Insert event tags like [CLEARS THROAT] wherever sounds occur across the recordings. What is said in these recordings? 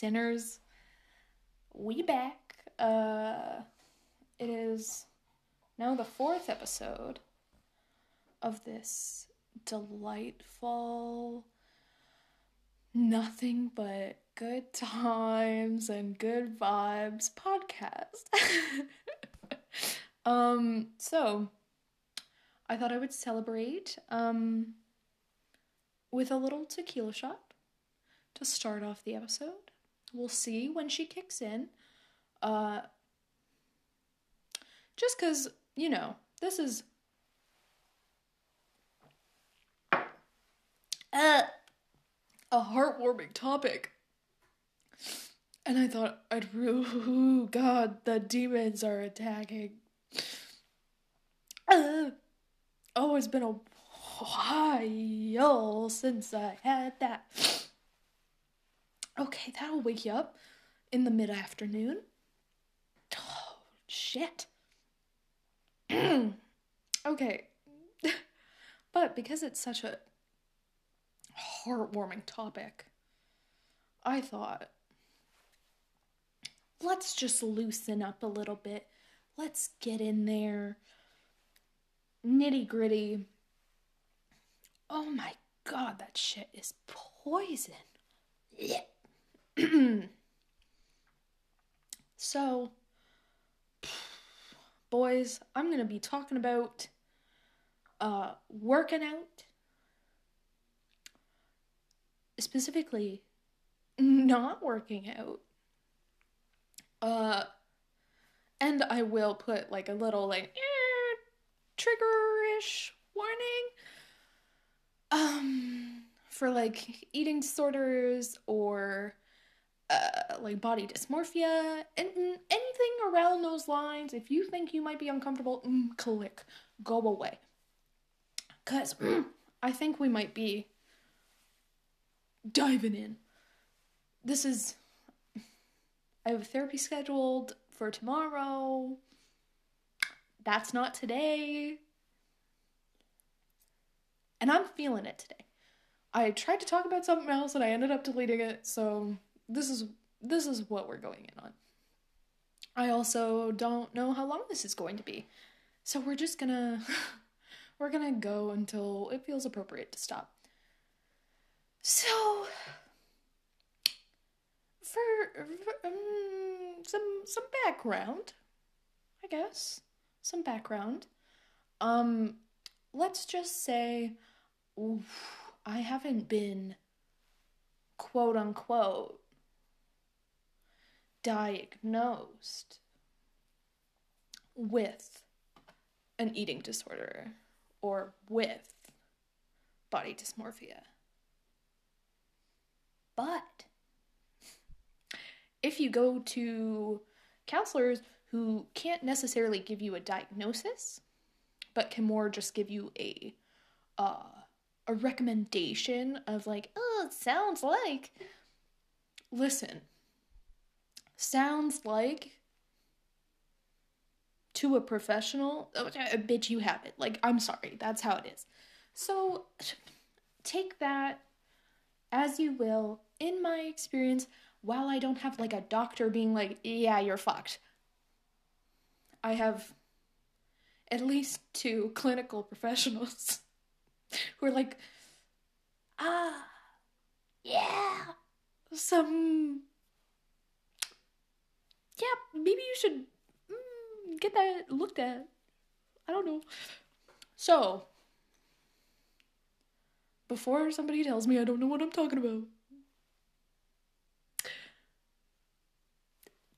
sinners. We back. Uh, it is now the fourth episode of this delightful, nothing but good times and good vibes podcast. [LAUGHS] um, so I thought I would celebrate um with a little tequila shot to start off the episode. We'll see when she kicks in. Uh just cuz, you know, this is uh, a heartwarming topic. And I thought I'd [LAUGHS] ooh, god, the demons are attacking. Uh, oh, it's been a while since I had that. Okay, that'll wake you up in the mid afternoon. Oh, shit. [CLEARS THROAT] okay. [LAUGHS] but because it's such a heartwarming topic, I thought, let's just loosen up a little bit. Let's get in there. Nitty gritty. Oh my god, that shit is poison. [CLEARS THROAT] so, boys, I'm going to be talking about uh, working out. Specifically, not working out. Uh, and I will put like a little like eh, trigger-ish warning. Um, for like eating disorders or uh, like body dysmorphia and anything around those lines. If you think you might be uncomfortable, mm, click, go away. Cause mm, [CLEARS THROAT] I think we might be diving in. This is. I have therapy scheduled for tomorrow. That's not today. And I'm feeling it today. I tried to talk about something else and I ended up deleting it, so this is this is what we're going in on. I also don't know how long this is going to be. So we're just gonna [LAUGHS] we're gonna go until it feels appropriate to stop. So for, for um, some some background, I guess. Some background. Um let's just say oof, I haven't been quote unquote diagnosed with an eating disorder or with body dysmorphia. But if you go to counselors who can't necessarily give you a diagnosis, but can more just give you a uh, a recommendation of like, oh, it sounds like. Listen, sounds like to a professional, oh, bitch, you have it. Like, I'm sorry, that's how it is. So, take that as you will. In my experience, while I don't have like a doctor being like, yeah, you're fucked, I have at least two [LAUGHS] clinical professionals [LAUGHS] who are like, ah, yeah, some, yeah, maybe you should mm, get that looked at. I don't know. So, before somebody tells me I don't know what I'm talking about,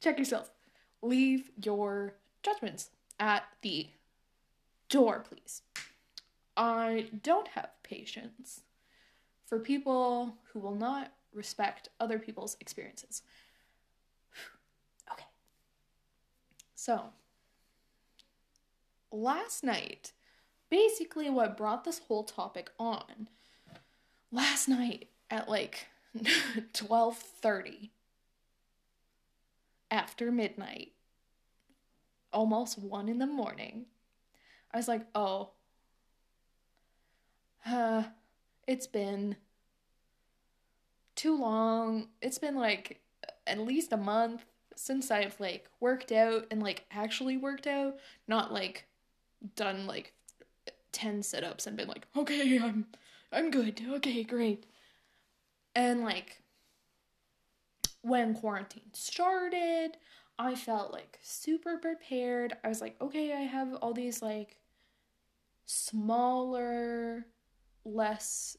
check yourself. Leave your judgments at the door, please. I don't have patience for people who will not respect other people's experiences. okay. So, last night, basically what brought this whole topic on, last night at like [LAUGHS] 12:30 after midnight, almost 1 in the morning, I was like, "Oh, uh, it's been too long. It's been like at least a month since I've like worked out and like actually worked out, not like done like 10 sit-ups and been like, "Okay, I'm I'm good. Okay, great." And like when quarantine started, I felt like super prepared. I was like, "Okay, I have all these like smaller, less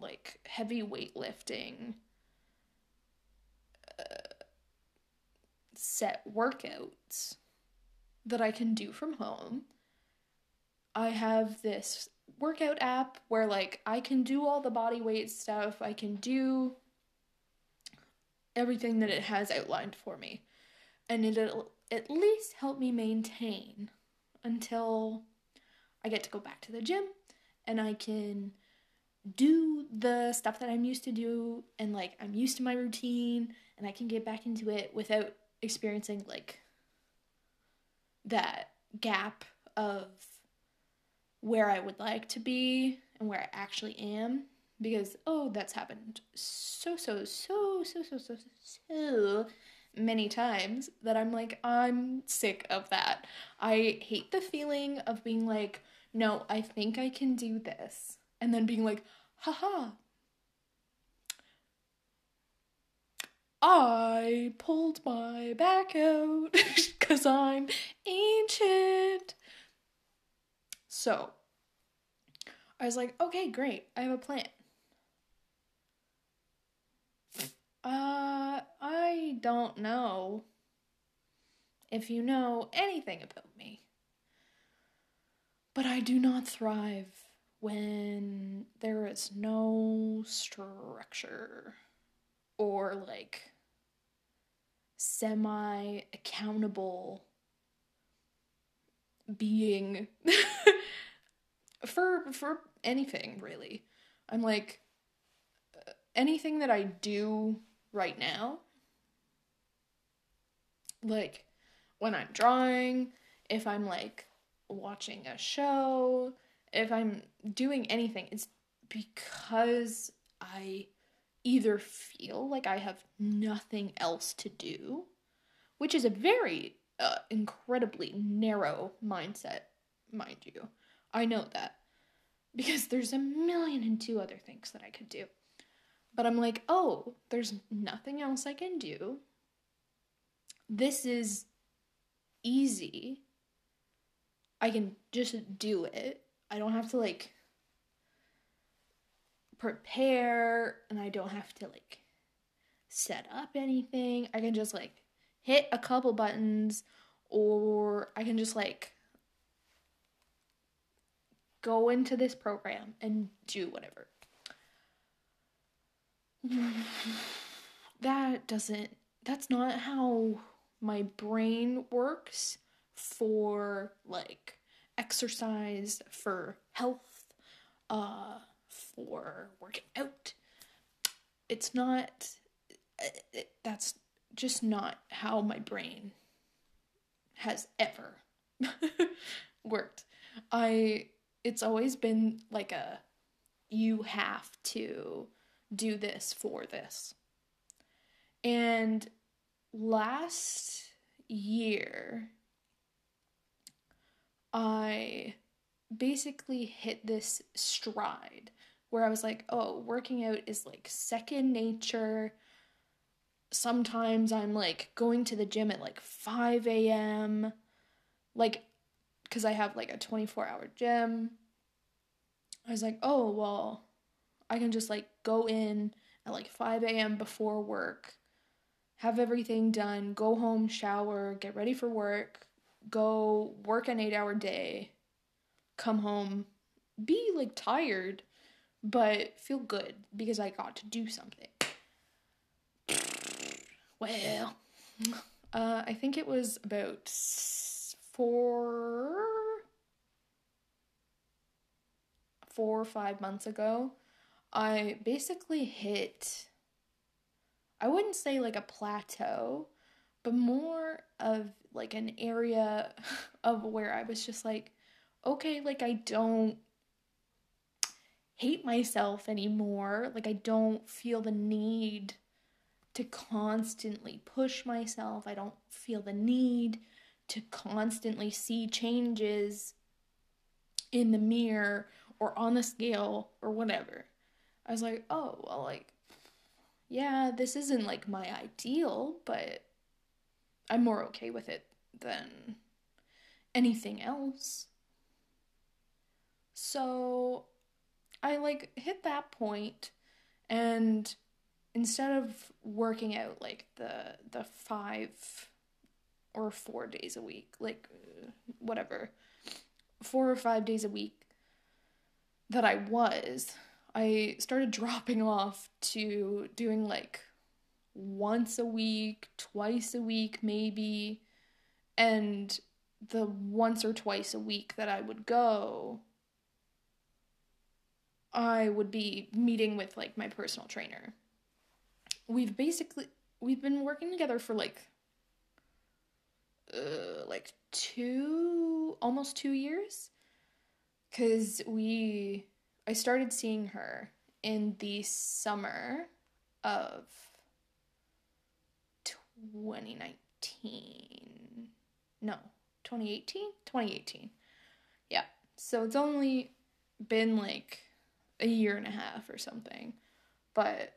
like heavy weightlifting set workouts that I can do from home. I have this workout app where like I can do all the body weight stuff. I can do everything that it has outlined for me. And it'll at least help me maintain until I get to go back to the gym and I can do the stuff that I'm used to do and like I'm used to my routine and I can get back into it without experiencing like that gap of where I would like to be and where I actually am because oh that's happened so so so so so so so many times that I'm like I'm sick of that. I hate the feeling of being like no, I think I can do this and then being like haha I pulled my back out [LAUGHS] because I'm ancient. So I was like, okay, great. I have a plan. Uh, I don't know if you know anything about me. But I do not thrive when there is no structure or like semi accountable being [LAUGHS] for for anything really. I'm like uh, anything that i do right now like when i'm drawing if i'm like watching a show if i'm doing anything it's because i either feel like I have nothing else to do, which is a very uh, incredibly narrow mindset, mind you. I know that because there's a million and two other things that I could do. But I'm like, oh, there's nothing else I can do. This is easy. I can just do it. I don't have to like prepare and I don't have to like set up anything. I can just like hit a couple buttons or I can just like go into this program and do whatever. that doesn't that's not how my brain works for like exercise for health uh for working out. It's not, it, that's just not how my brain has ever [LAUGHS] worked. I, it's always been like a, you have to do this for this. And last year, I basically hit this stride where I was like, oh, working out is like second nature. Sometimes I'm like going to the gym at like 5 a.m. Like, because I have like a 24 hour gym. I was like, oh, well, I can just like go in at like 5 a.m. before work, have everything done, go home, shower, get ready for work, go work an eight hour day, come home, be like tired but feel good because I got to do something. Well, uh, I think it was about four, four or five months ago. I basically hit, I wouldn't say like a plateau, but more of like an area [LAUGHS] of where I was just like, okay, like I don't hate myself anymore. Like I don't feel the need to constantly push myself. I don't feel the need to constantly see changes in the mirror or on the scale or whatever. I was like, oh, well, like, yeah, this isn't like my ideal, but I'm more okay with it than anything else. So I like hit that point and instead of working out like the the 5 or 4 days a week, like whatever, 4 or 5 days a week that I was, I started [LAUGHS] dropping off to doing like once a week, twice a week, maybe. And the once or twice a week that I would go, I would be meeting with like my personal trainer. We've basically we've been working together for like uh, like two almost 2 years cuz we I started seeing her in the summer of 2019. No, 2018? 2018. Yeah. So it's only been like a year and a half or something. But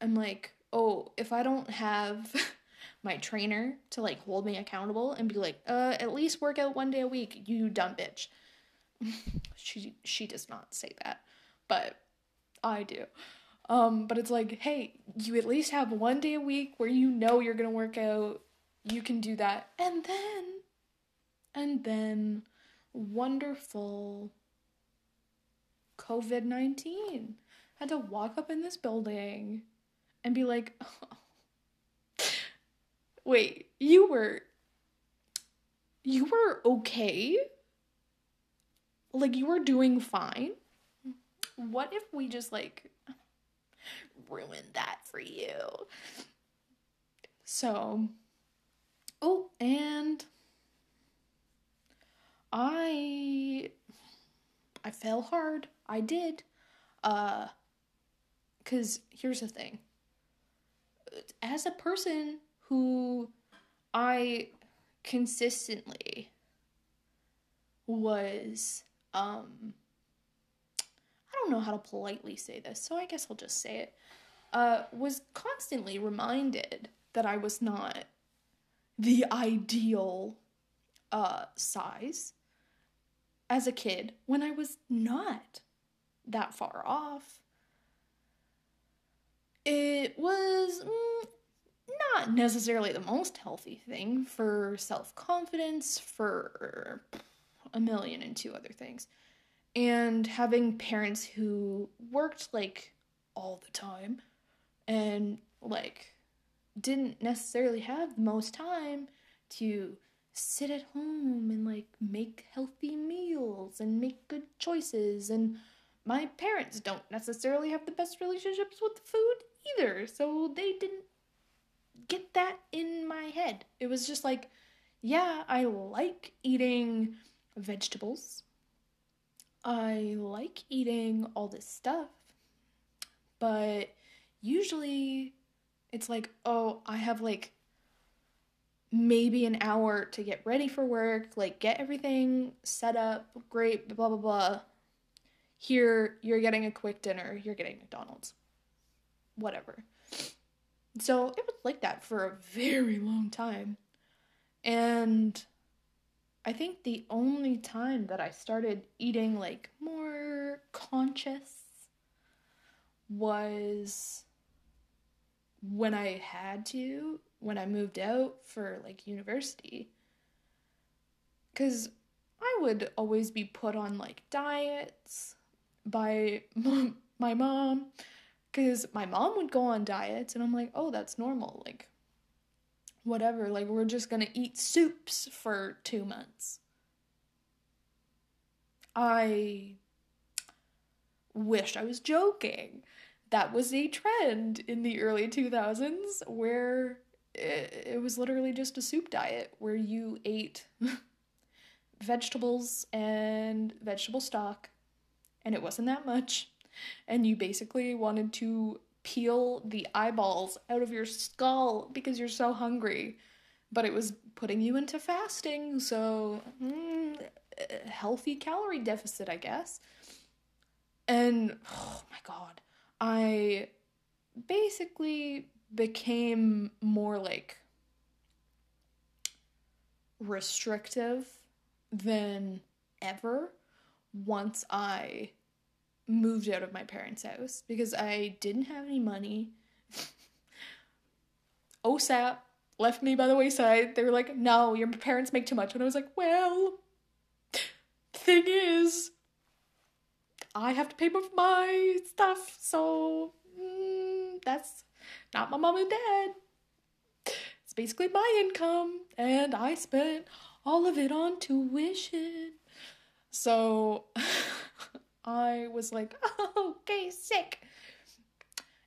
I'm like, oh, if I don't have [LAUGHS] my trainer to like hold me accountable and be like, uh, at least work out one day a week, you dumb bitch. [LAUGHS] she she does not say that, but I do. Um, but it's like, hey, you at least have one day a week where you know you're gonna work out. You can do that. And then, and then, wonderful COVID 19 had to walk up in this building and be like, oh, [LAUGHS] wait, you were, you were okay? Like, you were doing fine? What if we just like ruined that for you. So, oh, and I I fell hard. I did. Uh cuz here's the thing. As a person who I consistently was um I don't know how to politely say this, so I guess I'll just say it. Uh, was constantly reminded that I was not the ideal uh, size as a kid when I was not that far off. It was mm, not necessarily the most healthy thing for self confidence, for a million and two other things and having parents who worked like all the time and like didn't necessarily have the most time to sit at home and like make healthy meals and make good choices and my parents don't necessarily have the best relationships with food either so they didn't get that in my head it was just like yeah i like eating vegetables I like eating all this stuff, but usually it's like, oh, I have like maybe an hour to get ready for work, like get everything set up, great, blah, blah, blah. Here, you're getting a quick dinner, you're getting McDonald's, whatever. So it was like that for a [LAUGHS] very long time. And I think the only time that I started eating like more conscious was when I had to, when I moved out for like university. Because I would always be put on like diets by my mom. Because my mom would go on diets, and I'm like, oh, that's normal. Like, whatever, like we're just gonna eat soups for two months. I wished I was joking. That was a trend in the early 2000s where it, it was literally just a soup diet where you ate [LAUGHS] vegetables and vegetable stock, and it wasn't that much. And you basically wanted to peel the eyeballs out of your skull because you're so hungry. But it was putting you into fasting, so mm, healthy calorie deficit, I guess. And oh my god, I basically became more like restrictive than ever once I moved out of my parents' house because I didn't have any money. [LAUGHS] OSAP left me by the wayside. They were like, no, your parents make too much. And I was like, well, thing is, I have to pay for my stuff, so mm, that's not my mom and dad. It's basically my income, and I spent all of it on tuition. So [LAUGHS] I was like, oh, [LAUGHS] okay, sick.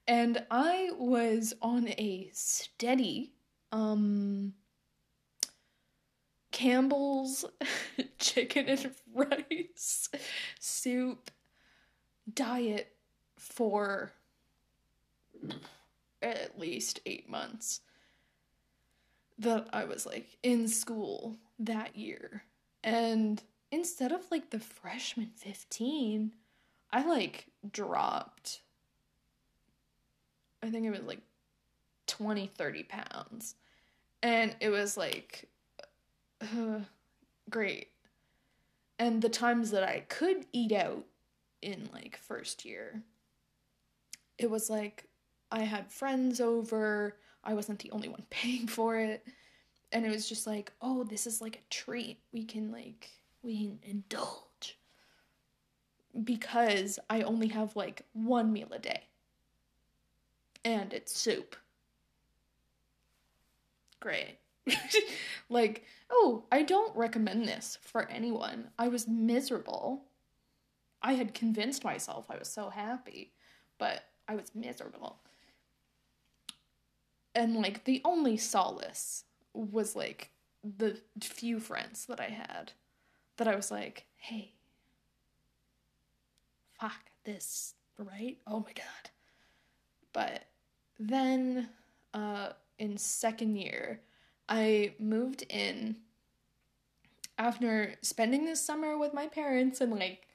And I was on a steady um Campbell's [LAUGHS] chicken and rice soup diet for at least eight months that I was like in school that year. And instead of like the freshman 15, I like dropped, I think it was like 20, 30 pounds. And it was like, uh, [SIGHS] great. And the times that I could eat out in like first year, it was like I had friends over. I wasn't the only one [LAUGHS] paying for it. And it was just like, oh, this is like a treat. We can like we indulge. Because I only have like one meal a day. And it's soup. Great. [LAUGHS] like, oh, I don't recommend this for anyone. I was miserable. I had convinced myself I was so happy, but I was miserable. And like the only solace was like the few friends that I had that I was like, hey, fuck this, right? Oh my god. But then uh in second year, I moved in after spending this summer with my parents and like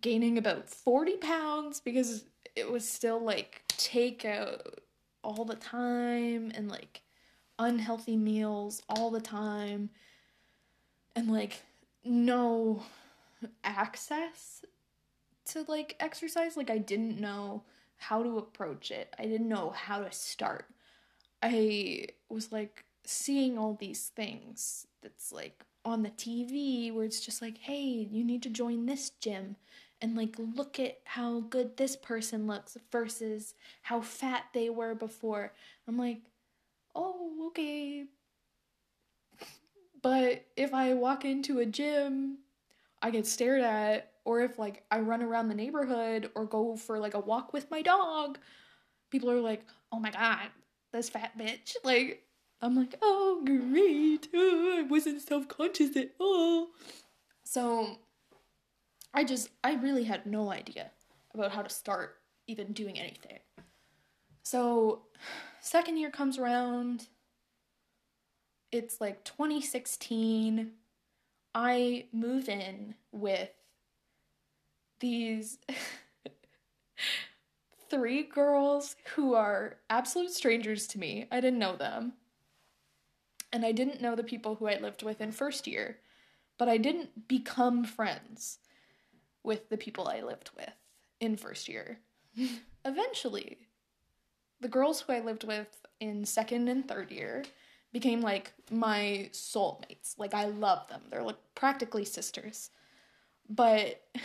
gaining about 40 pounds because it was still like takeout all the time and like unhealthy meals all the time and like no access to like exercise like I didn't know how to approach it. I didn't know how to start. I was like seeing all these things that's like on the TV where it's just like, hey, you need to join this gym and like look at how good this person looks versus how fat they were before. I'm like, oh, okay. But if I walk into a gym, I get stared at, or if like I run around the neighborhood or go for like a walk with my dog, people are like, oh my god, this fat bitch. Like, I'm like, oh, great. Oh, I wasn't self conscious at all. So, I just, I really had no idea about how to start even doing anything. So, second year comes around. It's like 2016. I move in with these [LAUGHS] three girls who are absolute strangers to me. I didn't know them. And I didn't know the people who I lived with in first year, but I didn't become friends with the people I lived with in first year. [LAUGHS] Eventually, the girls who I lived with in second and third year became like my soulmates. Like I love them. They're like practically sisters. But [LAUGHS]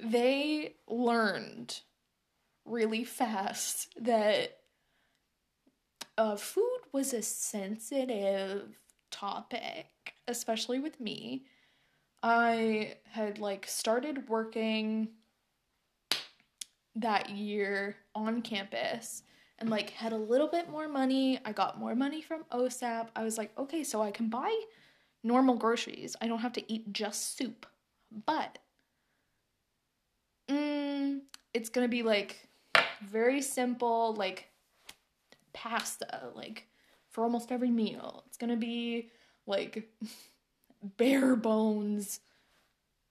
they learned really fast that uh, food was a sensitive topic, especially with me. I had like started working that year on campus and like had a little bit more money. I got more money from OSAP. I was like, okay, so I can buy normal groceries. I don't have to eat just soup. But mm, it's gonna be like very simple, like pasta, like for almost every meal. It's gonna be like [LAUGHS] bare bones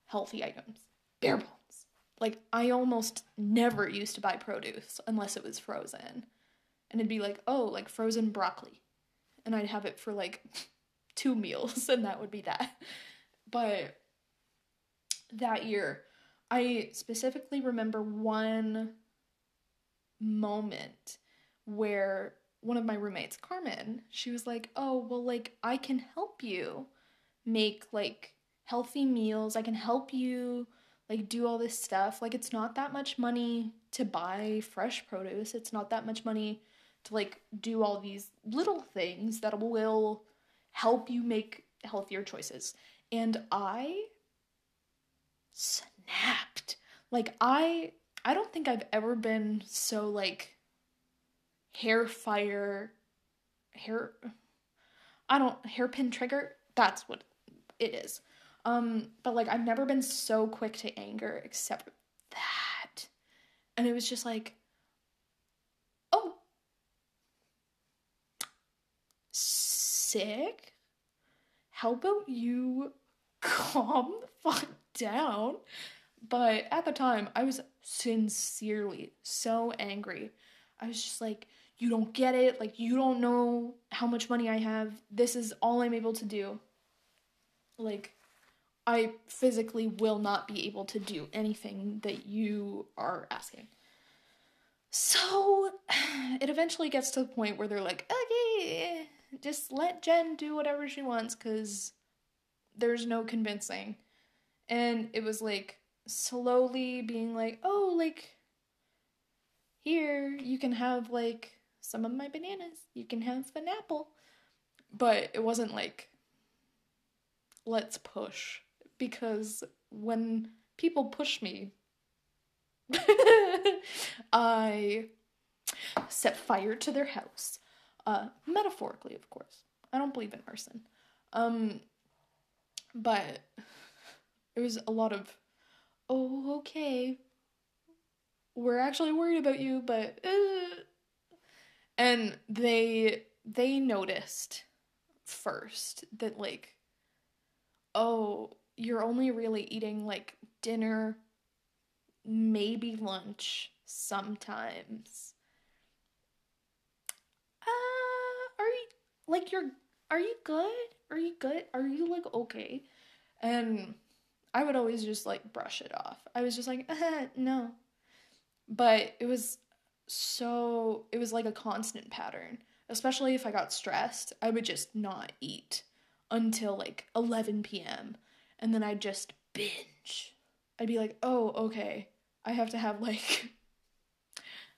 healthy items. Bare bones. Like I almost never used to buy produce unless it was frozen. And it'd be like, oh, like frozen broccoli. And I'd have it for like [LAUGHS] two meals [LAUGHS] and that would be that. But that year, I specifically remember one moment where one of my roommates, Carmen, she was like, "Oh, well like I can help you make like healthy meals. I can help you like do all this stuff. Like it's not that much money to buy fresh produce. It's not that much money to like do all these little things that will help you make healthier choices." And I snapped. Like I I don't think I've ever been so like hair fire hair I don't hairpin trigger. That's what it is. Um but like I've never been so quick to anger except that. And it was just like oh sick. How about you calm the fuck down? But at the time, I was sincerely so angry. I was just like, you don't get it. Like, you don't know how much money I have. This is all I'm able to do. Like, I physically will not be able to do anything that you are asking. So, [SIGHS] it eventually gets to the point where they're like, okay, just let Jen do whatever she wants because there's no convincing. And it was like slowly being like, oh, like, here, you can have like some of my bananas, you can have an apple. But it wasn't like, let's push. Because when people push me, [LAUGHS] I set fire to their house. Uh, metaphorically, of course. I don't believe in arson. Um, but it was a lot of, oh, okay, we're actually worried about you, but, uh. and they they noticed first that like, oh, you're only really eating like dinner, maybe lunch sometimes. Uh, are you like you're are you good? Are you good? Are you like okay? And I would always just like brush it off. I was just like, [LAUGHS] no. But it was so, it was like a constant pattern. Especially if I got stressed, I would just not eat until like 11 p.m. And then I'd just binge. I'd be like, oh, okay, I have to have like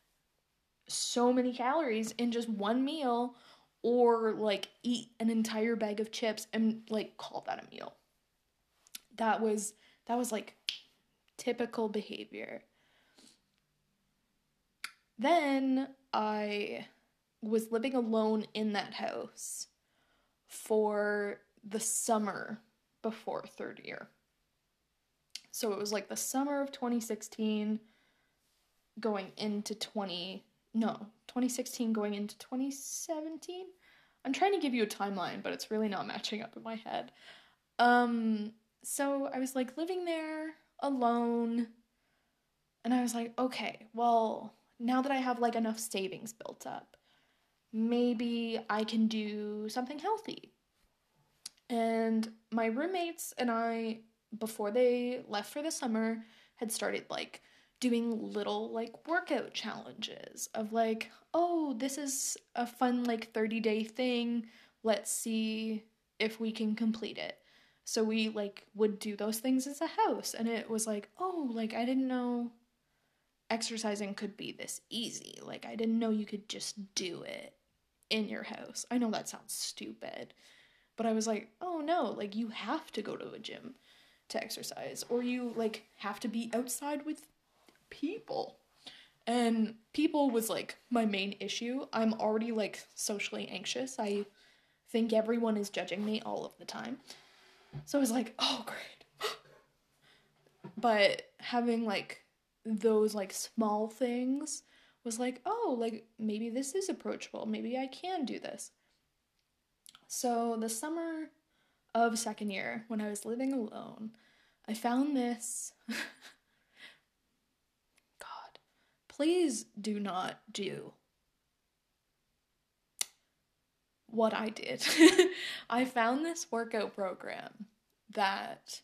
[LAUGHS] so many calories in just one meal or like eat an entire bag of chips and like call that a meal. That was that was like typical behavior. Then I was living alone in that house for the summer before third year. So it was like the summer of 2016 going into 20 no, 2016 going into 2017. I'm trying to give you a timeline, but it's really not matching up in my head. Um so I was like living there alone and I was like, okay, well, now that I have like enough savings built up, maybe I can do something healthy. And my roommates and I before they left for the summer had started like doing little like workout challenges of like, oh, this is a fun like 30 day thing. Let's see if we can complete it. So we like would do those things as a house and it was like, oh, like I didn't know exercising could be this easy. Like I didn't know you could just do it in your house. I know that sounds stupid, but I was like, oh no, like you have to go to a gym to exercise or you like have to be outside with people. And people was like my main issue. I'm already like socially anxious. I think everyone is judging me all of the time. So I was like, oh, great. [GASPS] but having like those like small things was like, oh, like maybe this is approachable. Maybe I can do this. So, the summer of second year, when I was living alone, I found this. [LAUGHS] Please do not do what I did. [LAUGHS] I found this workout program that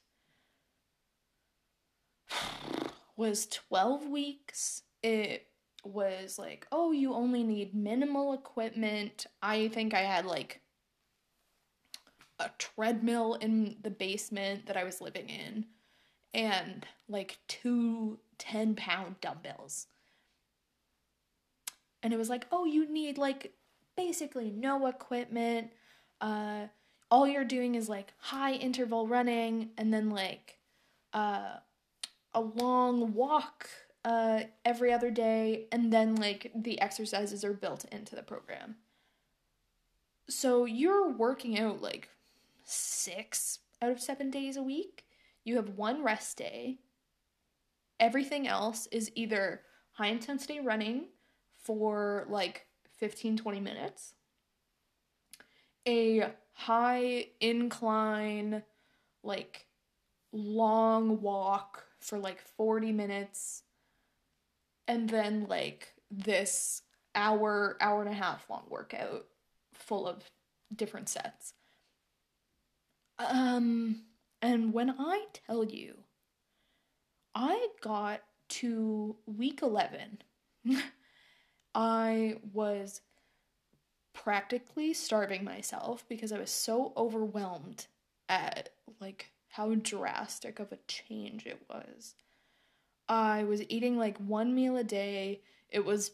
[SIGHS] was 12 weeks. It was like, oh, you only need minimal equipment. I think I had like a treadmill in the basement that I was living in and like two 10 pound dumbbells. And it was like, oh, you need like basically no equipment. Uh, all you're doing is like high interval running and then like uh, a long walk uh, every other day, and then like the exercises are built into the program. So you're working out like six out of seven days a week. You have one rest day. Everything else is either high intensity running for like 15 20 minutes, a high incline, like long walk for like 40 minutes, and then like this hour, hour and a half long workout full of different sets. Um, and when I tell you, I got to week 11, [LAUGHS] I was practically starving myself because I was so overwhelmed at like how drastic of a change it was. I was eating like one meal a day. It was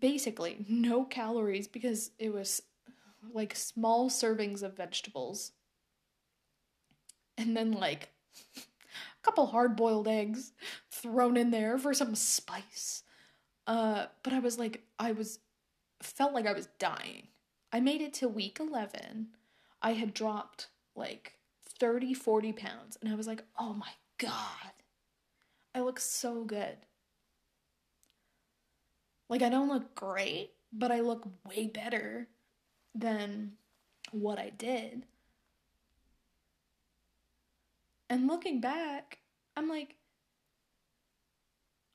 basically no calories because it was like small servings of vegetables. And then like [LAUGHS] a couple hard boiled eggs thrown in there for some spice. Uh, but I was like, I was, felt like I was dying. I made it to week 11. I had dropped like 30, 40 pounds. And I was like, oh my God, I look so good. Like, I don't look great, but I look way better than what I did. And looking back, I'm like,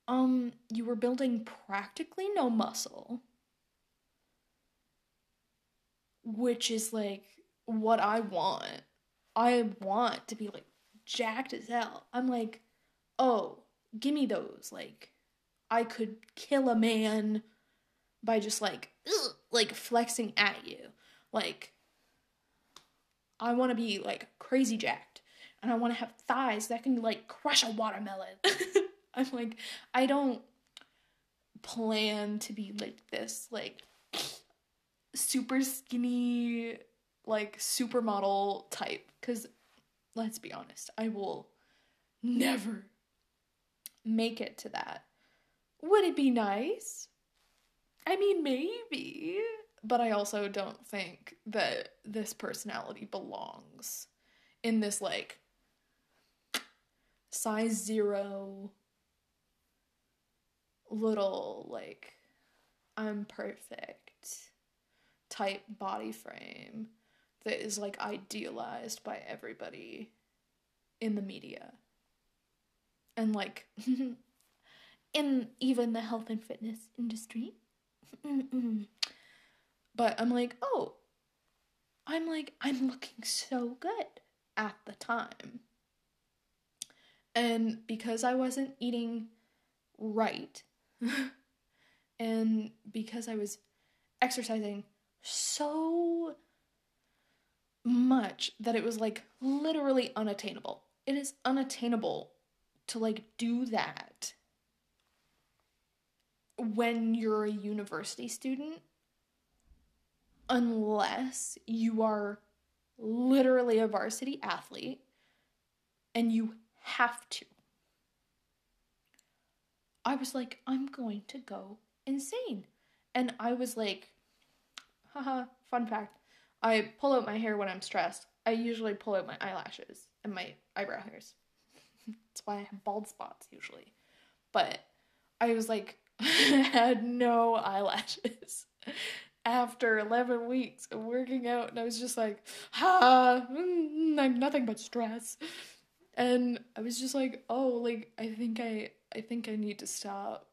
um, you were building practically no muscle, which is like what I want. I want to be like jacked as hell. I'm like, oh, give me those. Like, I could kill a man by just like, ugh, like flexing at you. Like, I want to be like crazy jacked, and I want to have thighs that can like crush a watermelon. [LAUGHS] I'm like, I don't plan to be like this, like super skinny, like supermodel type. Because let's be honest, I will never make it to that. Would it be nice? I mean, maybe. But I also don't think that this personality belongs in this, like, size zero little like I'm perfect type body frame that is like idealized by everybody in the media. And like [LAUGHS] in even the health and fitness industry. [LAUGHS] but I'm like, "Oh, I'm like I'm looking so good at the time." And because I wasn't eating right [LAUGHS] and because I was exercising so much that it was like literally unattainable. It is unattainable to like do that when you're a university student unless you are literally a varsity athlete and you have to. I was like, I'm going to go insane. And I was like, haha, fun fact. I pull out my hair when I'm stressed. I usually pull out my eyelashes and my eyebrow hairs. [LAUGHS] That's why I have bald spots usually. But I was like, [LAUGHS] had no eyelashes [LAUGHS] after 11 weeks of working out and I was just like, "Ha, mm, I'm nothing but stress." And I was just like, "Oh, like I think I I think I need to stop.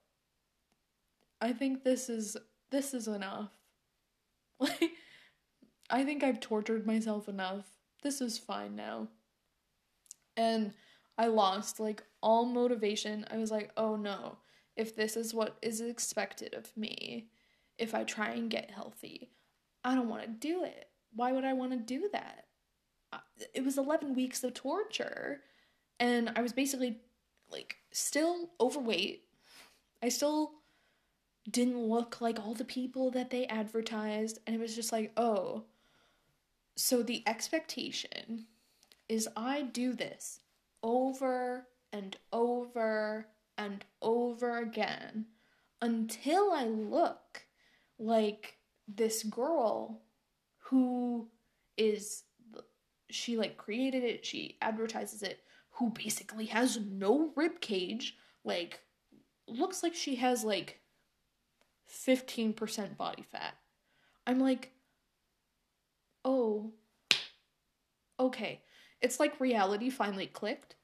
I think this is this is enough." [LAUGHS] Like I think I've tortured myself enough. This is fine now. And I lost like all motivation. I was like, "Oh no, if this is what is expected of me, if I try and get healthy, I don't want to do it. Why would I want to do that?" It was 11 weeks of torture, and I was basically like still overweight. I still didn't look like all the people that they advertised, and it was just like, "Oh, so the expectation is I do this over and over and over again until I look like this girl who is she like created it, she advertises it, who basically has no rib cage, like looks like she has like 15% body fat. I'm like, oh, okay. It's like reality finally clicked,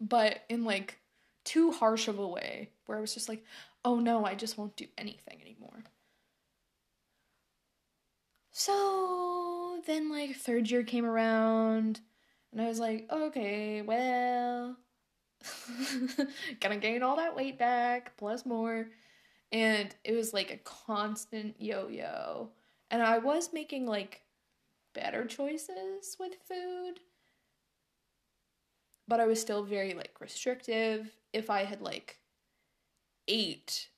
but in like too harsh of a way where I was just like, oh no, I just won't do anything anymore. So then, like, third year came around, and I was like, okay, well, [LAUGHS] gonna gain all that weight back, plus more. And it was like a constant yo yo. And I was making like better choices with food. But I was still very like restrictive. If I had like ate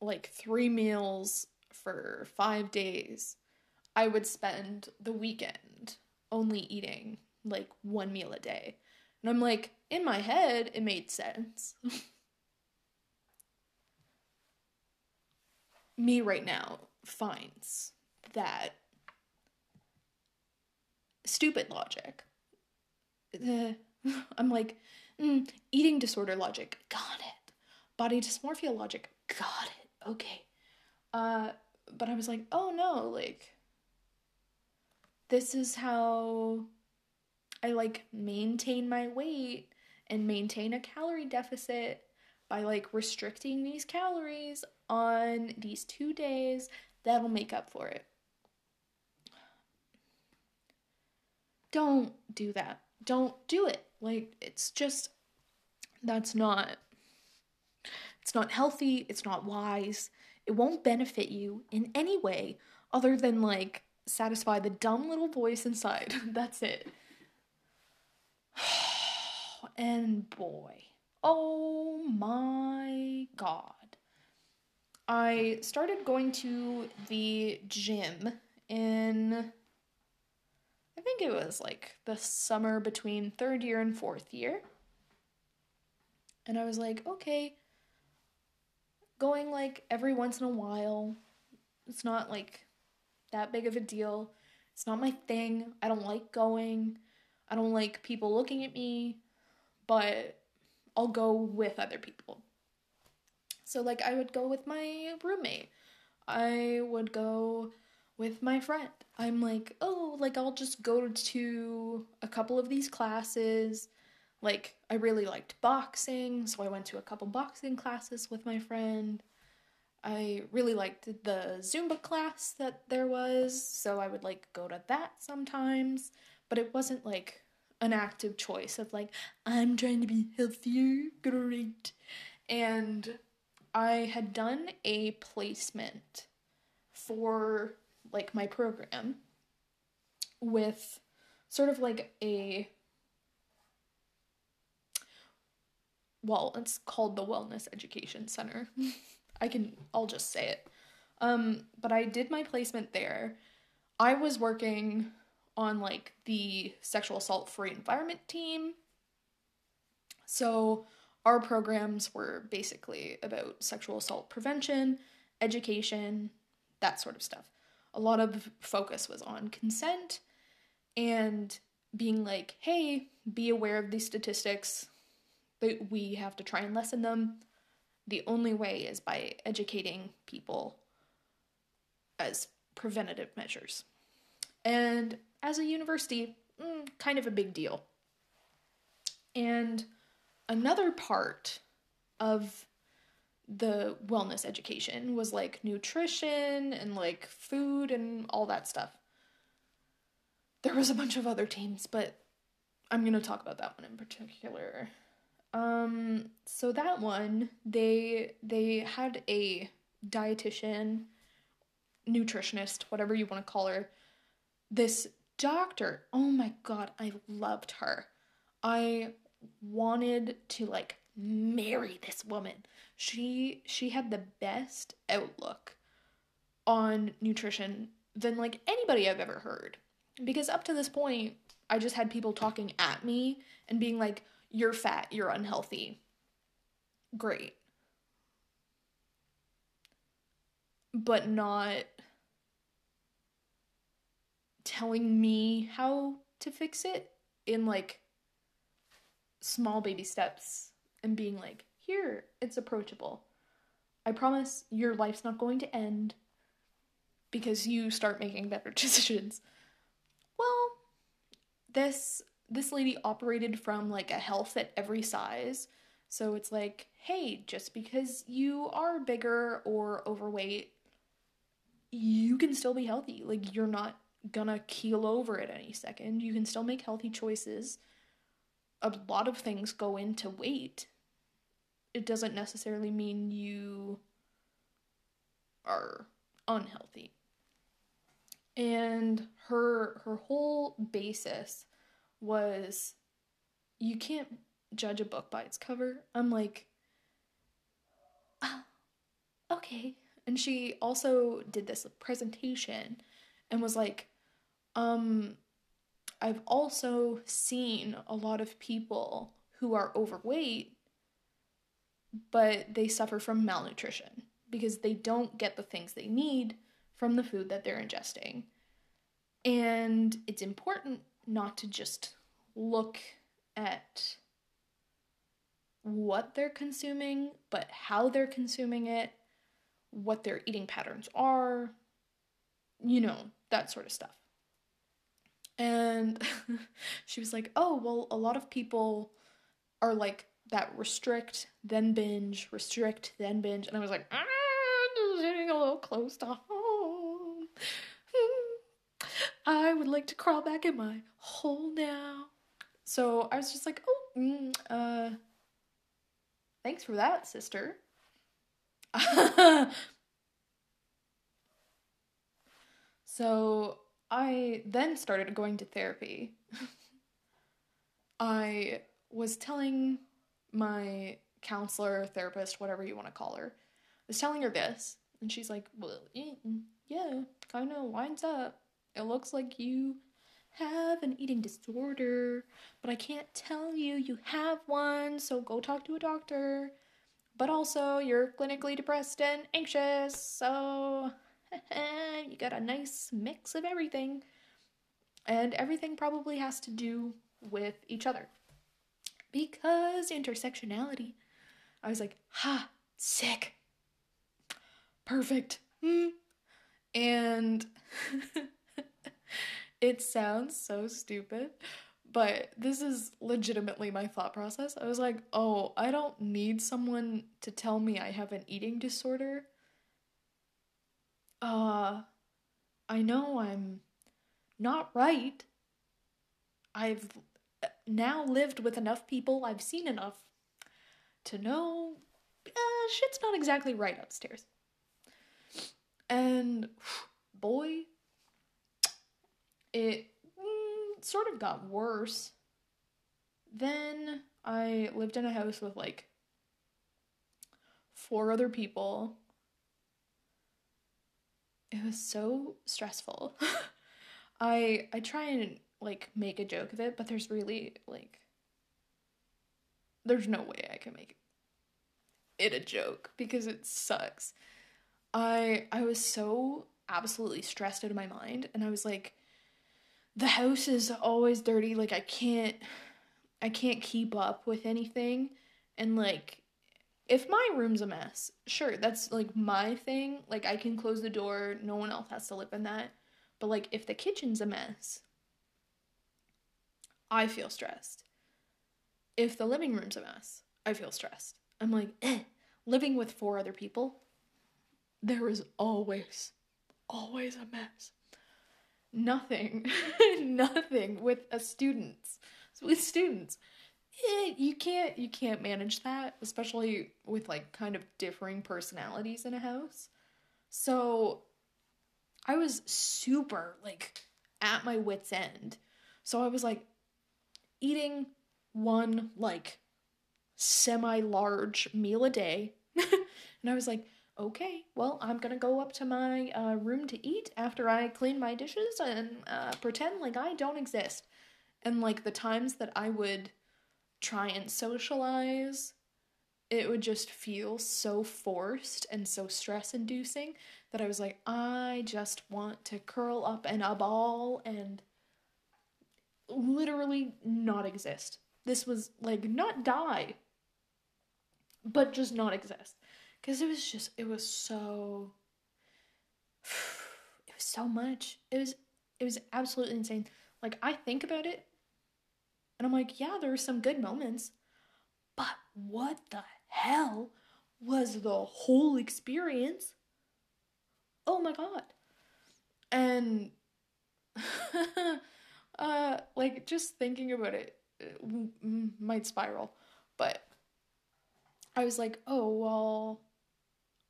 like three meals for five days, I would spend the weekend only eating like one meal a day. And I'm like, in my head, it made sense. [LAUGHS] me right now finds that stupid logic. The [LAUGHS] I'm like, mm, eating disorder logic, got it. Body dysmorphia logic, got it. Okay. Uh, but I was like, oh no, like, this is how I like maintain my weight and maintain a calorie deficit by like restricting these calories on these two days, that'll make up for it. Don't do that. Don't do it. Like, it's just, that's not, it's not healthy. It's not wise. It won't benefit you in any way other than like satisfy the dumb little voice inside. [LAUGHS] that's it. [SIGHS] and boy, oh my god. I started going to the gym in I think it was like the summer between third year and fourth year. And I was like, okay, going like every once in a while. It's not like that big of a deal. It's not my thing. I don't like going. I don't like people looking at me, but I'll go with other people. So, like, I would go with my roommate. I would go with my friend. I'm like, oh, like, I'll just go to a couple of these classes. Like, I really liked boxing, so I went to a couple boxing classes with my friend. I really liked the Zumba class that there was, so I would like go to that sometimes, but it wasn't like an active choice of like, I'm trying to be healthier, great. And I had done a placement for like my program with sort of like a well, it's called the Wellness Education Center. [LAUGHS] I can I'll just say it. Um, but I did my placement there. I was working on like the sexual assault free environment team. So our programs were basically about sexual assault prevention, education, that sort of stuff. A lot of focus was on consent and being like, hey, be aware of these statistics. that we have to try and lessen them. The only way is by educating people as preventative measures. And as a university, mm, kind of a big deal. And another part of the wellness education was like nutrition and like food and all that stuff. There was a bunch of other teams, but I'm going to talk about that one in particular. Um so that one they they had a dietitian, nutritionist, whatever you want to call her. This doctor, oh my god, I loved her. I wanted to like marry this woman. She she had the best outlook on nutrition than like anybody I've ever heard. Because up to this point, I just had people talking at me and being like, "You're fat, you're unhealthy." Great. But not telling me how to fix it in like small baby steps and being like, here, it's approachable. I promise your life's not going to end because you start making better [LAUGHS] decisions. Well, this this lady operated from like a health at every size. So it's like, hey, just because you are bigger or overweight, you can still be healthy. Like you're not gonna keel over at any second. You can still make healthy choices. A lot of things go into weight. It doesn't necessarily mean you are unhealthy. And her her whole basis was you can't judge a book by its cover. I'm like oh, okay. And she also did this presentation and was like um, I've also seen a lot of people who are overweight, but they suffer from malnutrition because they don't get the things they need from the food that they're ingesting. And it's important not to just look at what they're consuming, but how they're consuming it, what their eating patterns are, you know, that sort of stuff. And [LAUGHS] she was like, oh, well, a lot of people are like that restrict, then binge, restrict, then binge. And I was like, ah, this is hitting a little close to. I would like to crawl back in my hole now. So I was just like, oh, mm, uh, thanks for that, sister. [LAUGHS] so I then started going to therapy. [LAUGHS] I was telling my counselor, therapist, whatever you want to call her, I was telling her this, and she's like, Well, yeah, kind of winds up. It looks like you have an eating disorder, but I can't tell you you have one, so go talk to a doctor. But also, you're clinically depressed and anxious, so [LAUGHS] you got a nice mix of everything. And everything probably has to do with each other. Because intersectionality. I was like, ha, sick. Perfect. Mm. And [LAUGHS] it sounds so stupid, but this is legitimately my thought process. I was like, oh, I don't need someone to tell me I have an eating disorder uh, I know I'm not right. I've now lived with enough people, I've seen enough to know uh, shit's not exactly right upstairs. And [SIGHS] boy, it mm, sort of got worse. Then I lived in a house with like four other people it was so stressful. [LAUGHS] I I try and like make a joke of it, but there's really like there's no way I can make it a joke because it sucks. I I was so absolutely stressed out of my mind and I was like the house is always dirty like I can't I can't keep up with anything And like if my room's a mess, sure, that's like my thing. Like I can close the door, no one else has to live in that. But like if the kitchen's a mess, I feel stressed. If the living room's a mess, I feel stressed. I'm like, eh. living with four other people, there is always, always a mess. Nothing, [LAUGHS] nothing with a students, with students eh, you can't you can't manage that, especially with like kind of differing personalities in a house. So I was super like at my wits end. So I was like eating one like semi large meal a day. [LAUGHS] and I was like, okay, well, I'm gonna go up to my uh, room to eat after I clean my dishes and uh, pretend like I don't exist. And like the times that I would try and socialize, it would just feel so forced and so stress inducing that I was like, I just want to curl up in a ball and literally not exist. This was like not die, but just not exist. Because it was just, it was so, [SIGHS] it was so much. It was, it was absolutely insane. Like, I think about it and I'm like, yeah, there were some good moments. But what the hell was the whole experience? Oh my god. And [LAUGHS] uh like just thinking about it, it might spiral. But I was like, "Oh, well,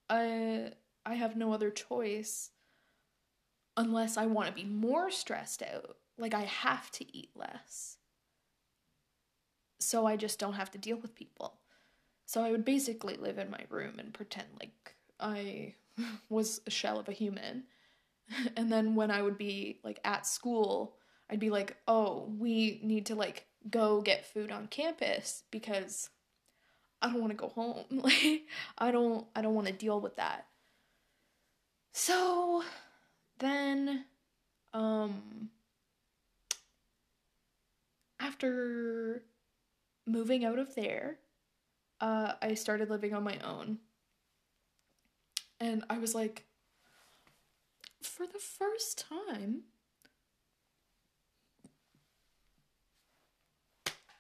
I I have no other choice unless I want to be more stressed out. Like I have to eat less." so I just don't have to deal with people. So I would basically live in my room and pretend like I [LAUGHS] was a shell of a human. [LAUGHS] And then when I would be like at school, I'd be like, "Oh, we need to like go get food on campus because I don't want to go home. [LAUGHS] Like I don't I don't want to deal with that." So then um after moving out of there, uh, I started living on my own. And I was like, for the first time,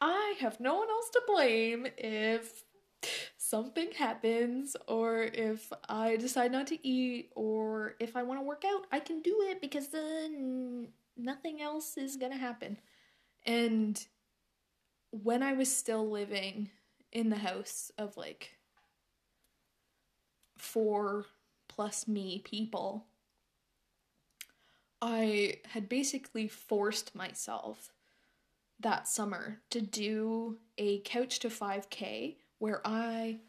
I have no one else to blame if something happens or if I decide not to eat or if I want to work out, I can do it because then nothing else is going to happen. And when I was still living in the house of like four plus me people, I had basically forced myself that summer to do a couch to 5k where I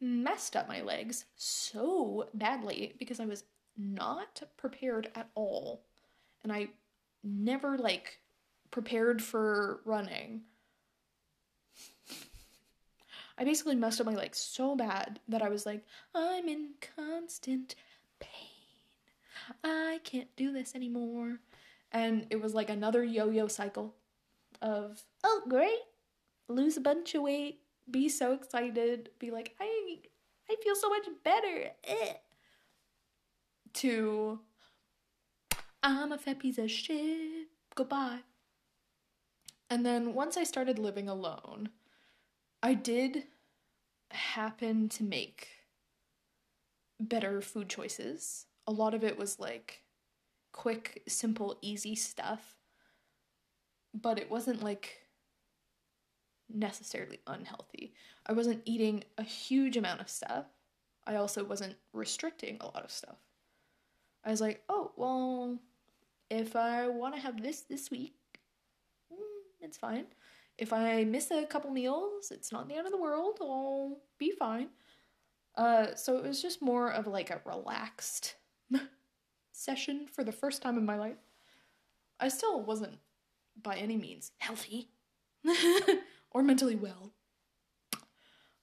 messed up my legs so badly because I was not prepared at all. And I never like prepared for running I basically messed up my legs so bad that I was like, I'm in constant pain. I can't do this anymore. And it was like another yo yo cycle of, oh, great, lose a bunch of weight, be so excited, be like, I, I feel so much better. Eh. To, I'm a fat piece of shit. Goodbye. And then once I started living alone, I did happen to make better food choices. A lot of it was like quick, simple, easy stuff. But it wasn't like necessarily unhealthy. I wasn't eating a huge amount of stuff. I also wasn't restricting a lot of stuff. I was like, oh, well, if I want to have this this week, mm, it's fine. If I miss a couple meals, it's not the end of the world. I'll be fine. Uh, so it was just more of like a relaxed [LAUGHS] session for the first time in my life. I still wasn't by any means healthy [LAUGHS] or mentally well.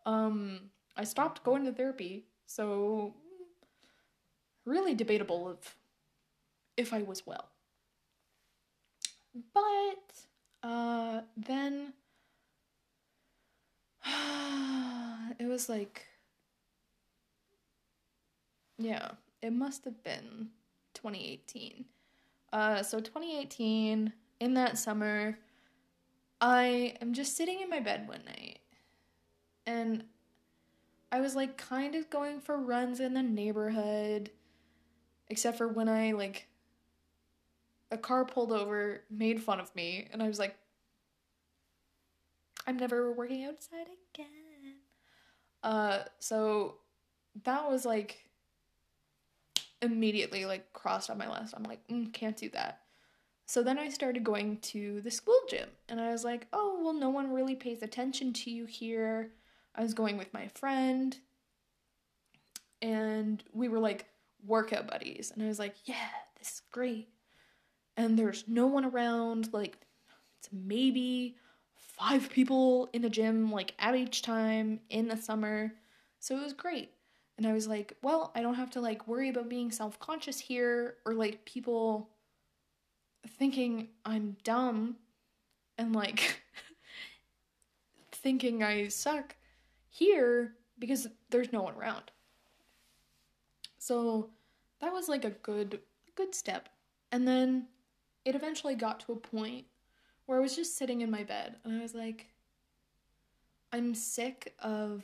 Um, I stopped going to therapy, so really debatable of if I was well. But uh, then [SIGHS] it was like yeah, it must have been 2018. Uh so 2018 in that summer I am just sitting in my bed one night and I was like kind of going for runs in the neighborhood except for when I like a car pulled over, made fun of me, and I was like, I'm never working outside again. Uh, so that was like immediately like crossed on my list. I'm like, mm, can't do that. So then I started going to the school gym, and I was like, oh, well, no one really pays attention to you here. I was going with my friend, and we were like workout buddies, and I was like, yeah, this is great. And there's no one around, like, it's maybe five people in the gym, like, at each time in the summer. So it was great. And I was like, well, I don't have to, like, worry about being self conscious here or, like, people thinking I'm dumb and, like, [LAUGHS] thinking I suck here because there's no one around. So that was like a good good step. And then it eventually got to a point where I was just sitting in my bed and I was like I'm sick of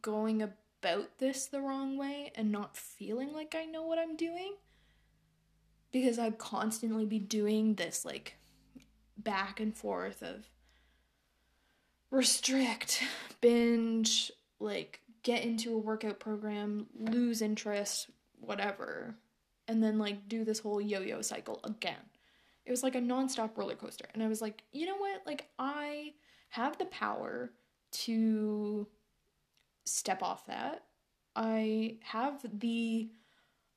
going about this the wrong way and not feeling like I know what I'm doing because I'd constantly be doing this like back and forth of restrict, binge, like get into a workout program, lose interest, whatever, and then like do this whole yo yo cycle again. It was like a nonstop roller coaster. And I was like, you know what? Like, I have the power to step off that. I have the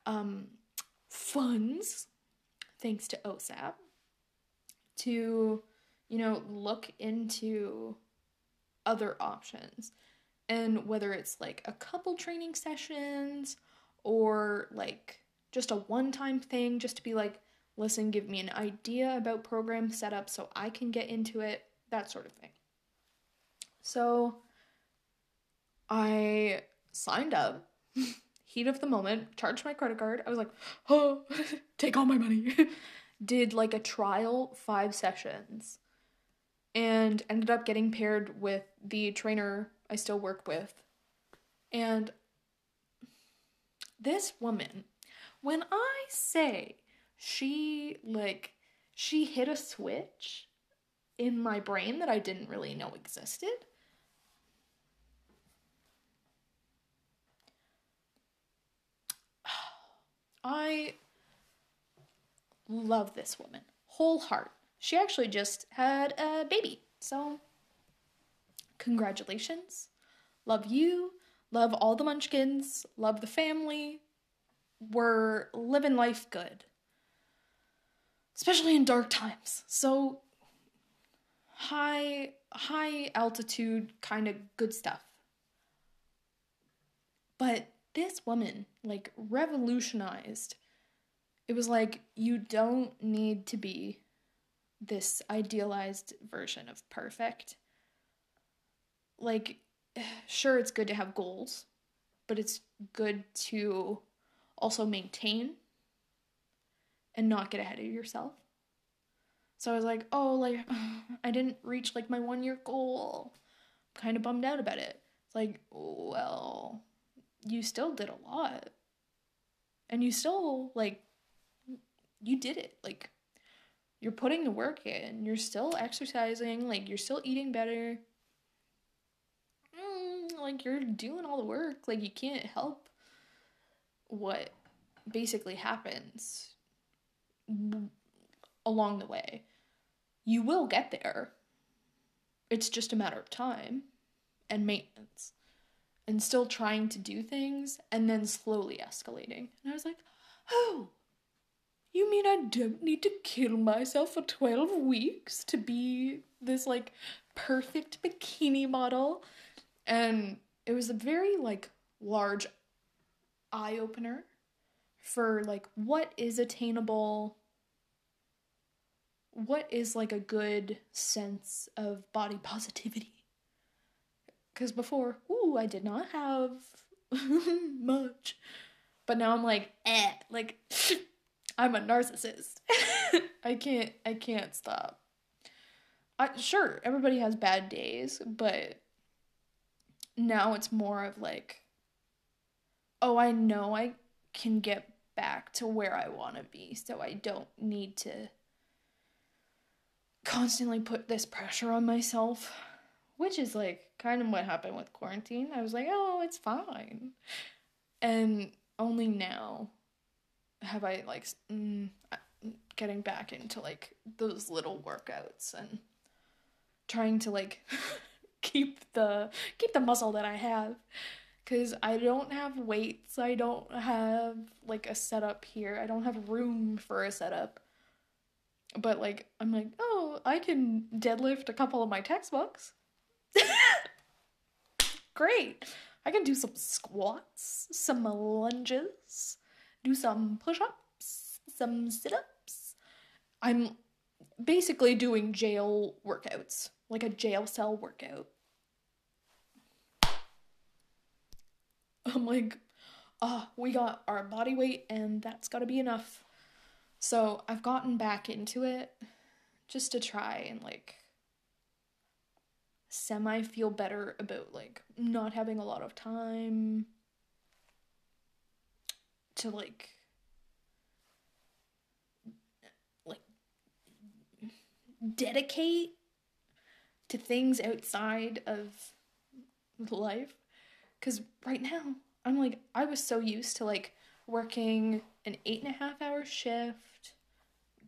um, funds, thanks to OSAP, to, you know, look into other options. And whether it's like a couple training sessions or like just a one time thing, just to be like, listen, give me an idea about program setup so I can get into it, that sort of thing. So I signed up, [LAUGHS] heat of the moment, charged my credit card. I was like, oh, [LAUGHS] take all my money. [LAUGHS] Did like a trial five sessions and ended up getting paired with the trainer I still work with. And this woman, when I say she like she hit a switch in my brain that I didn't really know existed. I love this woman. Whole heart. She actually just had a baby. So, congratulations. Love you. Love all the munchkins. Love the family. We're living life good. Especially in dark times. So, high high altitude kind of good stuff. But this woman like revolutionized. It was like you don't need to be this idealized version of perfect. Like, [SIGHS] sure, it's good to have goals, but it's good to also maintain and not get ahead of yourself. So I was like, oh, like, [SIGHS] I didn't reach like my one year goal. I'm kind of bummed out about it. It's like, well, you still did a lot. And you still, like, you did it. Like, you're putting the work in. You're still exercising. Like, you're still eating better. Mm, like, you're doing all the work. Like, you can't help what basically happens along the way. You will get there. It's just a matter of time and maintenance and still trying to do things and then slowly escalating. And I was like, oh, you mean I don't need to kill myself for 12 weeks to be this like perfect bikini model? And it was a very like large eye opener for like what is attainable what is like a good sense of body positivity Because before, ooh, I did not have [LAUGHS] much. But now I'm like, eh, like [LAUGHS] I'm a narcissist. [LAUGHS] I can't I can't stop. I sure, everybody has bad days, but now it's more of like oh, I know I can get back to where I want to be, so I don't need to constantly put this pressure on myself, which is like kind of what happened with quarantine. I was like, "Oh, it's fine." And only now have I like mm, getting back into like those little workouts and trying to like [LAUGHS] keep the keep the muscle that I have cuz I don't have weights. I don't have like a setup here. I don't have room for a setup. But like I'm like, "Oh, I can deadlift a couple of my textbooks." [LAUGHS] Great. I can do some squats, some lunges, do some push ups, some sit ups. I'm basically doing jail workouts, like a jail cell workout. I'm like, ah, oh, we got our body weight and that's gotta be enough. So I've gotten back into it just to try and like semi feel better about like not having a lot of time to like like dedicate to things outside of life. Because right now i'm like i was so used to like working an eight and a half hour shift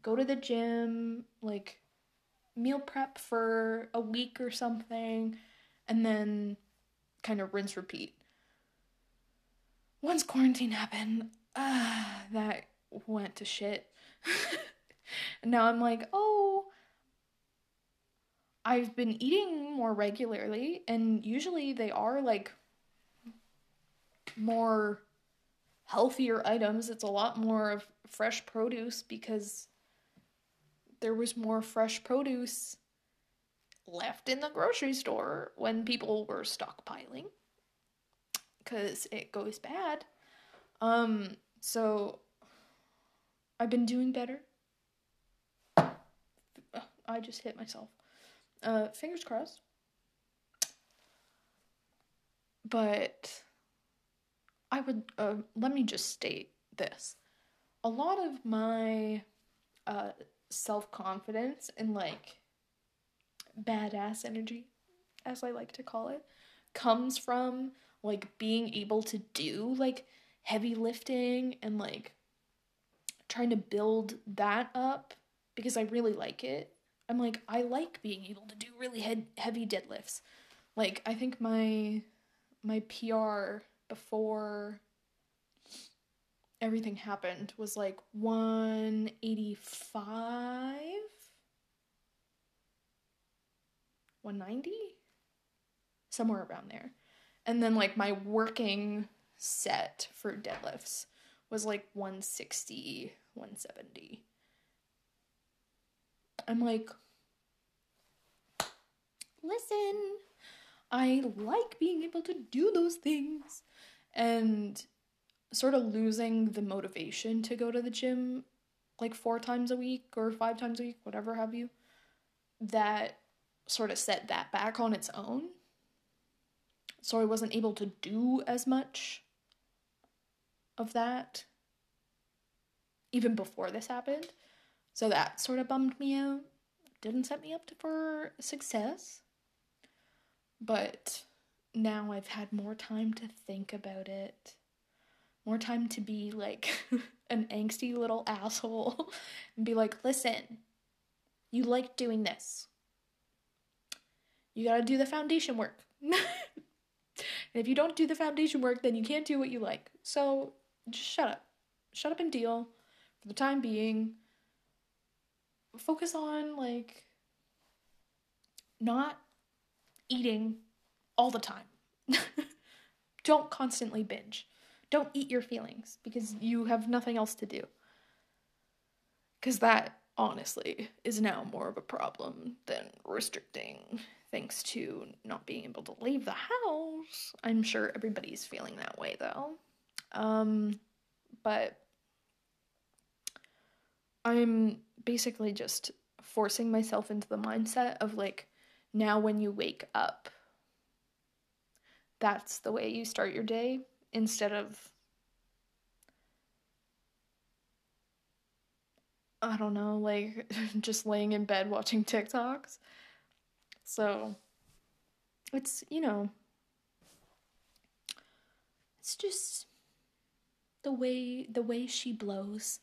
go to the gym like meal prep for a week or something and then kind of rinse repeat once quarantine happened uh, that went to shit. and [LAUGHS] now I'm like, oh, I've been eating more regularly, and usually they are like more healthier items. It's a lot more of fresh produce because there was more fresh produce left in the grocery store when people were stockpiling because it goes bad. Um, so I've been doing better. I just hit myself. Uh, fingers crossed. But I would uh, let me just state this. A lot of my uh, self confidence and like badass energy, as I like to call it, comes from like being able to do like heavy lifting and like trying to build that up because I really like it. I'm like I like being able to do really heavy deadlifts. Like I think my my PR before everything happened was like 185 190 somewhere around there. And then like my working set for deadlifts was like 160, 170. I'm like, listen, I like being able to do those things. And sort of losing the motivation to go to the gym like four times a week or five times a week, whatever have you, that sort of set that back on its own. So I wasn't able to do as much of that even before this happened. So that sort of bummed me out. Didn't set me up for success. But now I've had more time to think about it. More time to be like [LAUGHS] an angsty little asshole [LAUGHS] and be like, listen, you like doing this. You gotta do the foundation work. [LAUGHS] and if you don't do the foundation work, then you can't do what you like. So just shut up. Shut up and deal for the time being. Focus on like not eating all the time. Don't constantly binge. Don't eat your feelings because you have nothing else to do. Because that, honestly, is now more of a problem than restricting thanks to not being able to leave the house. I'm sure everybody's feeling that way though. Um, but I'm basically just forcing myself into the mindset of like, now when you wake up, that's the way you start your day instead of I don't know, like [LAUGHS] just laying in bed watching TikToks. So it's, you know, it's just the way the way she blows.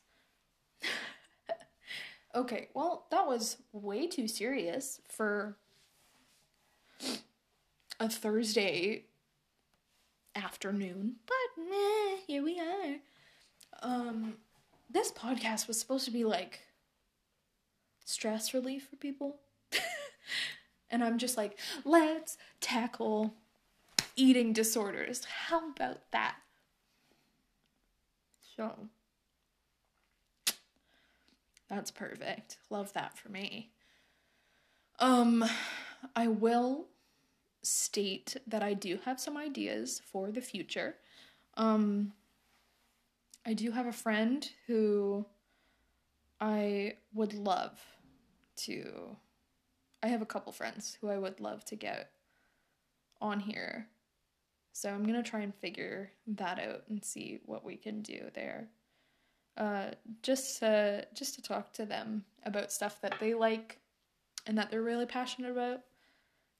[LAUGHS] okay, well, that was way too serious for a Thursday afternoon, but meh, here we are. Um this podcast was supposed to be like stress relief for people. [LAUGHS] and I'm just like, let's tackle eating disorders. How about that? So, that's perfect. Love that for me. Um, I will state that I do have some ideas for the future. Um, I do have a friend who I would love to. I have a couple friends who I would love to get on here. So I'm going to try and figure that out and see what we can do there. Uh, just to just to talk to them about stuff that they like and that they're really passionate about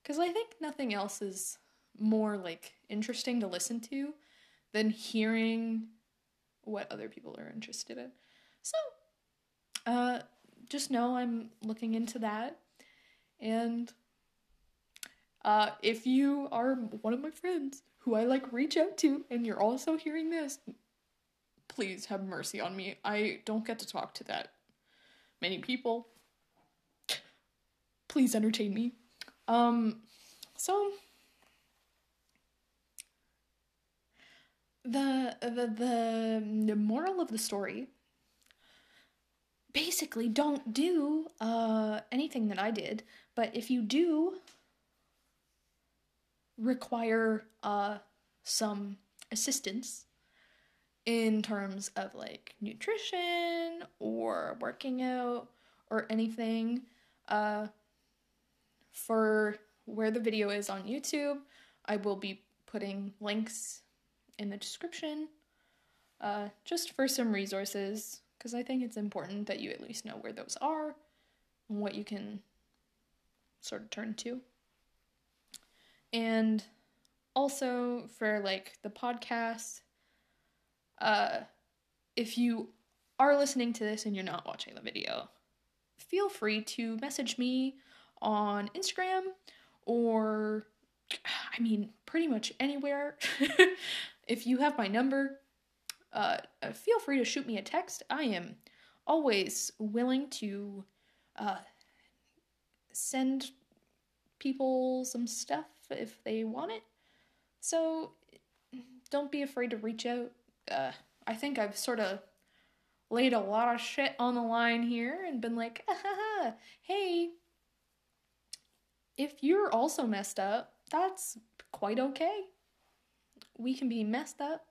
because i think nothing else is more like interesting to listen to than hearing what other people are interested in. So, uh, just know I'm looking into that. And uh, if you are one of my friends who I like reach out to and you're also hearing this, please have mercy on me. I don't get to talk to that many people. Please entertain me. Um, so the the the, the moral of the story basically don't do uh, anything that I did, but if you do require uh, some assistance in terms of like nutrition or working out or anything, uh, for where the video is on YouTube, I will be putting links in the description uh, just for some resources because I think it's important that you at least know where those are and what you can sort of turn to. And also for like the podcast, uh, if you are listening to this and you're not watching the video, feel free to message me on Instagram or [SIGHS] I mean, pretty much anywhere. [LAUGHS] if you have my number, uh, uh, feel free to shoot me a text. I am always willing to uh, send people some stuff if they want it. So don't be afraid to reach out. Uh, I think I've sort of laid a lot of shit on the line here and been like, [LAUGHS] ah, hey, if you're also messed up, that's quite okay. We can be messed up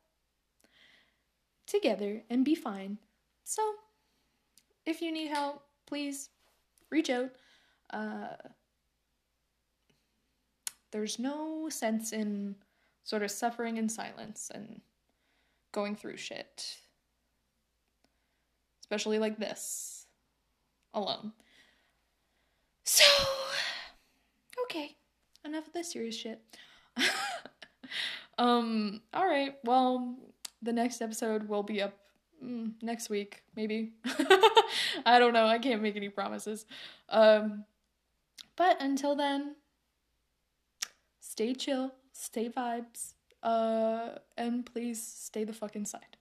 together and be fine. So, if you need help, please reach out. Uh, there's no sense in sort of suffering in silence and going through shit, especially like this, alone. So, okay enough of this serious shit. [LAUGHS] um, all right. Well, the next episode will be up mm, next week, maybe. [LAUGHS] I don't know. I can't make any promises. Um, but until then, stay chill, stay vibes, uh, and please stay the fuck inside.